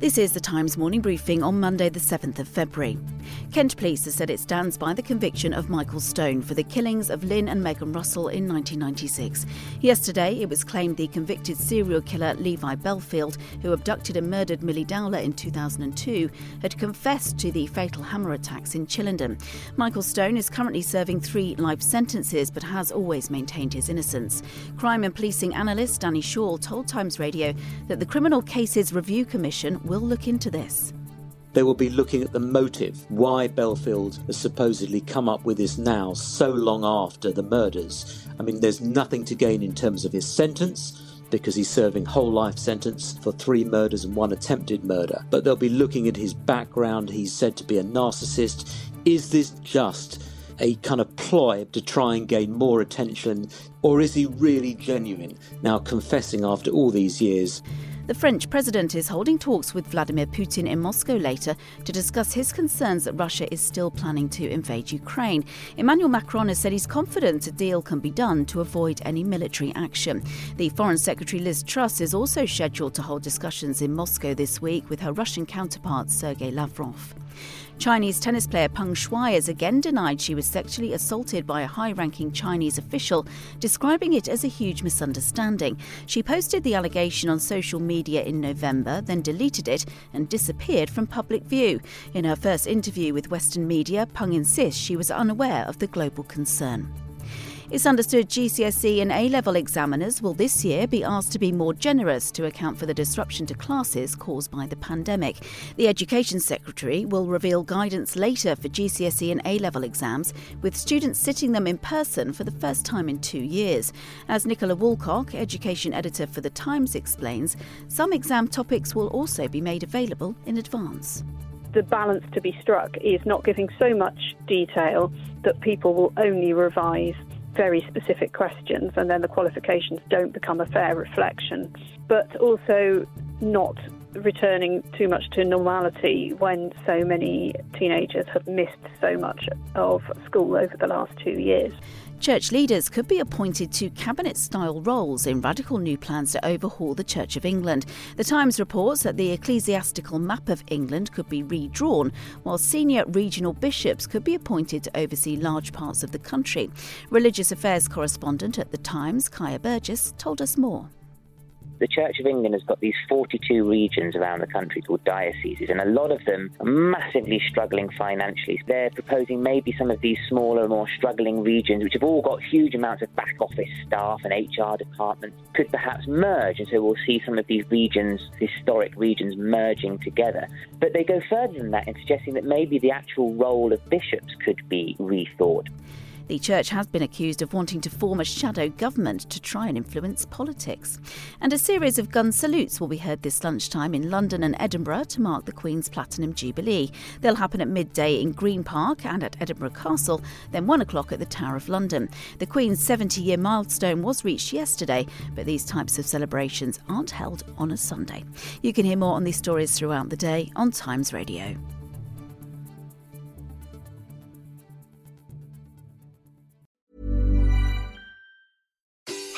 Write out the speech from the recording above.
This is the Times morning briefing on Monday, the 7th of February. Kent Police has said it stands by the conviction of Michael Stone for the killings of Lynn and Megan Russell in 1996. Yesterday, it was claimed the convicted serial killer Levi Bellfield, who abducted and murdered Milly Dowler in 2002, had confessed to the fatal hammer attacks in Chillenden. Michael Stone is currently serving three life sentences but has always maintained his innocence. Crime and policing analyst Danny Shaw told Times Radio that the Criminal Cases Review Commission will look into this. They will be looking at the motive, why Bellfield has supposedly come up with this now so long after the murders. I mean, there's nothing to gain in terms of his sentence because he's serving whole life sentence for three murders and one attempted murder. But they'll be looking at his background. He's said to be a narcissist. Is this just a kind of ploy to try and gain more attention, or is he really genuine now confessing after all these years? The French president is holding talks with Vladimir Putin in Moscow later to discuss his concerns that Russia is still planning to invade Ukraine. Emmanuel Macron has said he's confident a deal can be done to avoid any military action. The Foreign Secretary Liz Truss is also scheduled to hold discussions in Moscow this week with her Russian counterpart Sergei Lavrov. Chinese tennis player Peng Shuai has again denied she was sexually assaulted by a high ranking Chinese official, describing it as a huge misunderstanding. She posted the allegation on social media in November, then deleted it and disappeared from public view. In her first interview with Western media, Peng insists she was unaware of the global concern. It's understood GCSE and A level examiners will this year be asked to be more generous to account for the disruption to classes caused by the pandemic. The Education Secretary will reveal guidance later for GCSE and A level exams, with students sitting them in person for the first time in two years. As Nicola Woolcock, Education Editor for The Times, explains, some exam topics will also be made available in advance the balance to be struck is not giving so much detail that people will only revise very specific questions, and then the qualifications don't become a fair reflection. But also not returning too much to normality when so many teenagers have missed so much of school over the last two years. Church leaders could be appointed to cabinet style roles in radical new plans to overhaul the Church of England. The Times reports that the ecclesiastical map of England could be redrawn, while senior regional bishops could be appointed to oversee large parts of the country. Religious affairs correspondent at The Times, Kaya Burgess, told us more the Church of England has got these 42 regions around the country called dioceses, and a lot of them are massively struggling financially. They're proposing maybe some of these smaller, more struggling regions, which have all got huge amounts of back office staff and HR departments, could perhaps merge. And so we'll see some of these regions, historic regions, merging together. But they go further than that in suggesting that maybe the actual role of bishops could be rethought. The church has been accused of wanting to form a shadow government to try and influence politics. And a series of gun salutes will be heard this lunchtime in London and Edinburgh to mark the Queen's Platinum Jubilee. They'll happen at midday in Green Park and at Edinburgh Castle, then one o'clock at the Tower of London. The Queen's 70 year milestone was reached yesterday, but these types of celebrations aren't held on a Sunday. You can hear more on these stories throughout the day on Times Radio.